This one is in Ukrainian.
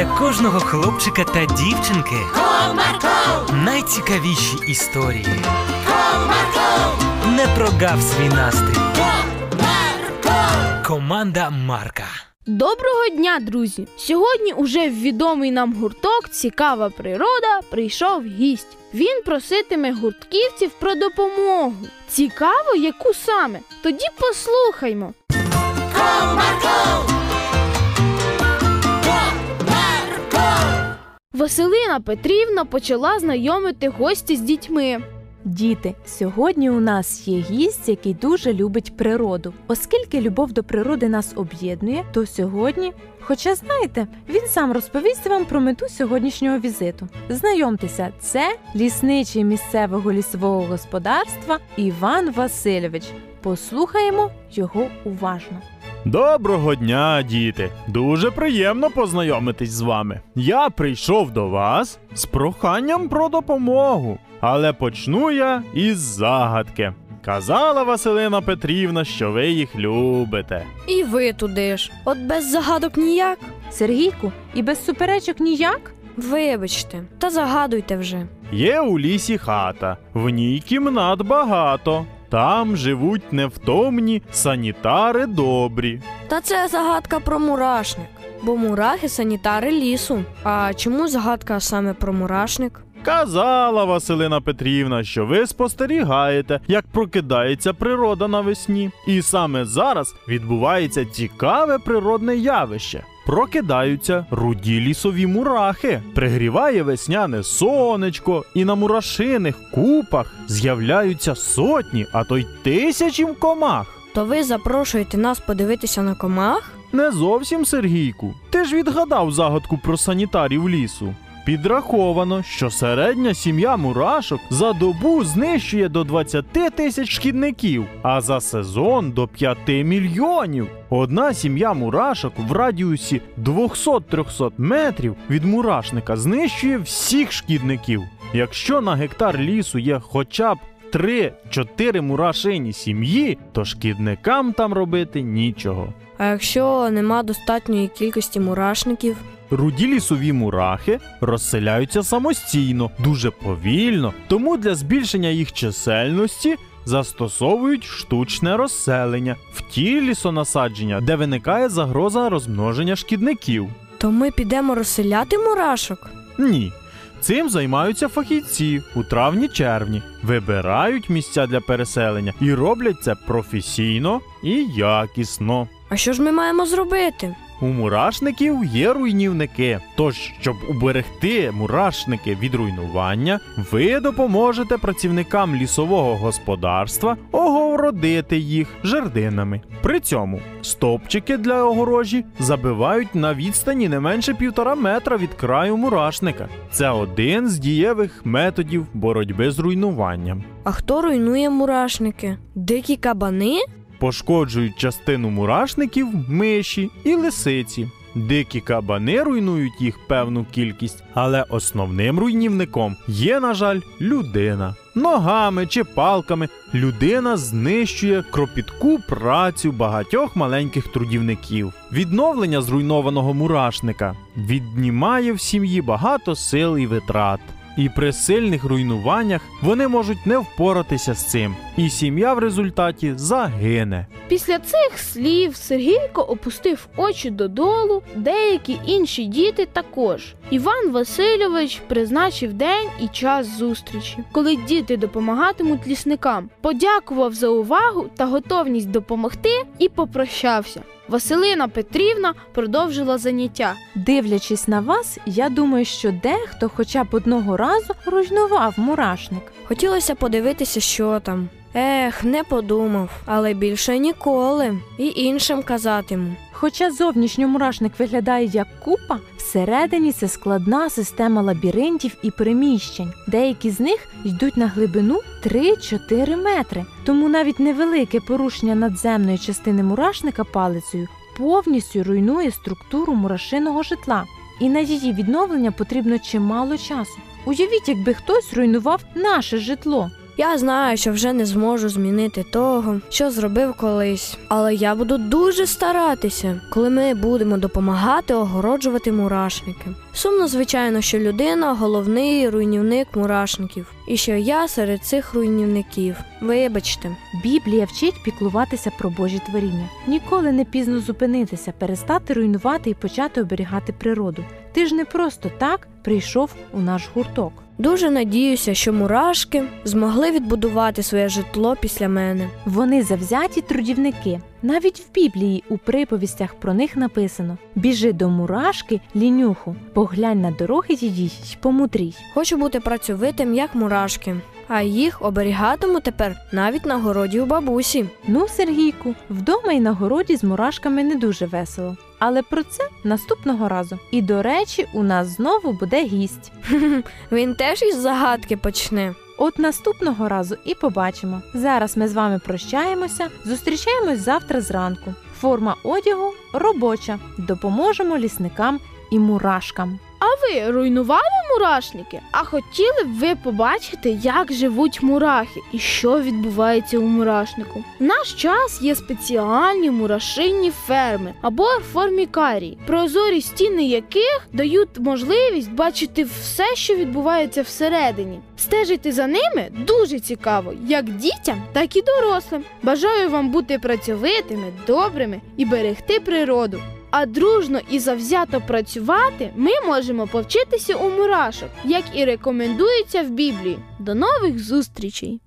для кожного хлопчика та дівчинки Comarco, найцікавіші історії. Comarco, Не прогав свій настрій. Comarco. Команда Марка. Доброго дня, друзі! Сьогодні уже в відомий нам гурток Цікава природа прийшов гість. Він проситиме гуртківців про допомогу. Цікаво, яку саме? Тоді послухаймо. Василина Петрівна почала знайомити гості з дітьми. Діти, сьогодні у нас є гість, який дуже любить природу. Оскільки любов до природи нас об'єднує, то сьогодні, хоча знаєте, він сам розповість вам про мету сьогоднішнього візиту. Знайомтеся, це лісничий місцевого лісового господарства Іван Васильович. Послухаємо його уважно. Доброго дня, діти! Дуже приємно познайомитись з вами. Я прийшов до вас з проханням про допомогу, але почну я із загадки. Казала Василина Петрівна, що ви їх любите. І ви туди ж. От без загадок ніяк. Сергійку, і без суперечок ніяк? Вибачте, та загадуйте вже. Є у лісі хата, в ній кімнат багато. Там живуть невтомні санітари добрі. Та це загадка про мурашник. Бо мурахи санітари лісу. А чому загадка саме про мурашник? Казала Василина Петрівна, що ви спостерігаєте, як прокидається природа навесні. І саме зараз відбувається цікаве природне явище. Прокидаються руді лісові мурахи, пригріває весняне сонечко, і на мурашиних купах з'являються сотні, а то й тисячі комах. То ви запрошуєте нас подивитися на комах? Не зовсім Сергійку. Ти ж відгадав загадку про санітарів лісу. Підраховано, що середня сім'я мурашок за добу знищує до 20 тисяч шкідників, а за сезон до 5 мільйонів. Одна сім'я мурашок в радіусі 200-300 метрів від мурашника знищує всіх шкідників. Якщо на гектар лісу є хоча б 3-4 мурашині сім'ї, то шкідникам там робити нічого. А якщо нема достатньої кількості мурашників? Руді лісові мурахи розселяються самостійно, дуже повільно, тому для збільшення їх чисельності застосовують штучне розселення в ті лісонасадження, де виникає загроза розмноження шкідників. То ми підемо розселяти мурашок? Ні. Цим займаються фахівці у травні-червні, вибирають місця для переселення і роблять це професійно і якісно. А що ж ми маємо зробити? У мурашників є руйнівники. Тож, щоб уберегти мурашники від руйнування, ви допоможете працівникам лісового господарства огородити їх жердинами. При цьому стовпчики для огорожі забивають на відстані не менше півтора метра від краю мурашника. Це один з дієвих методів боротьби з руйнуванням. А хто руйнує мурашники? Дикі кабани? Пошкоджують частину мурашників миші і лисиці. Дикі кабани руйнують їх певну кількість, але основним руйнівником є, на жаль, людина. Ногами чи палками людина знищує кропітку працю багатьох маленьких трудівників. Відновлення зруйнованого мурашника віднімає в сім'ї багато сил і витрат. І при сильних руйнуваннях вони можуть не впоратися з цим, і сім'я в результаті загине. Після цих слів Сергійко опустив очі додолу, деякі інші діти також. Іван Васильович призначив день і час зустрічі, коли діти допомагатимуть лісникам, подякував за увагу та готовність допомогти і попрощався. Василина Петрівна продовжила заняття. Дивлячись на вас, я думаю, що дехто хоча б одного разу руйнував мурашник. Хотілося подивитися, що там. Ех, не подумав, але більше ніколи. І іншим казатиму. Хоча зовнішньо мурашник виглядає як купа, всередині це складна система лабіринтів і приміщень. Деякі з них йдуть на глибину 3-4 метри. Тому навіть невелике порушення надземної частини мурашника палицею повністю руйнує структуру мурашиного житла. І на її відновлення потрібно чимало часу. Уявіть, якби хтось руйнував наше житло. Я знаю, що вже не зможу змінити того, що зробив колись. Але я буду дуже старатися, коли ми будемо допомагати огороджувати мурашники. Сумно, звичайно, що людина головний руйнівник мурашників, і що я серед цих руйнівників. Вибачте. Біблія вчить піклуватися про Божі творіння. Ніколи не пізно зупинитися, перестати руйнувати і почати оберігати природу. Ти ж не просто так прийшов у наш гурток. Дуже надіюся, що мурашки змогли відбудувати своє житло після мене. Вони завзяті трудівники. Навіть в Біблії у приповістях про них написано: біжи до мурашки, лінюху, поглянь на дороги її й помудрій. Хочу бути працьовитим, як мурашки, а їх оберігатиму тепер навіть на городі у бабусі. Ну, Сергійку, вдома і на городі з мурашками не дуже весело. Але про це наступного разу. І до речі, у нас знову буде гість. Він теж із загадки почне. От наступного разу і побачимо. Зараз ми з вами прощаємося, зустрічаємось завтра зранку. Форма одягу робоча. Допоможемо лісникам і мурашкам. Ви руйнували мурашники? А хотіли б ви побачити, як живуть мурахи і що відбувається у мурашнику? В наш час є спеціальні мурашинні ферми або формікарії, прозорі стіни яких дають можливість бачити все, що відбувається всередині. Стежити за ними дуже цікаво, як дітям, так і дорослим. Бажаю вам бути працьовитими, добрими і берегти природу. А дружно і завзято працювати ми можемо повчитися у мурашок, як і рекомендується в Біблії. До нових зустрічей!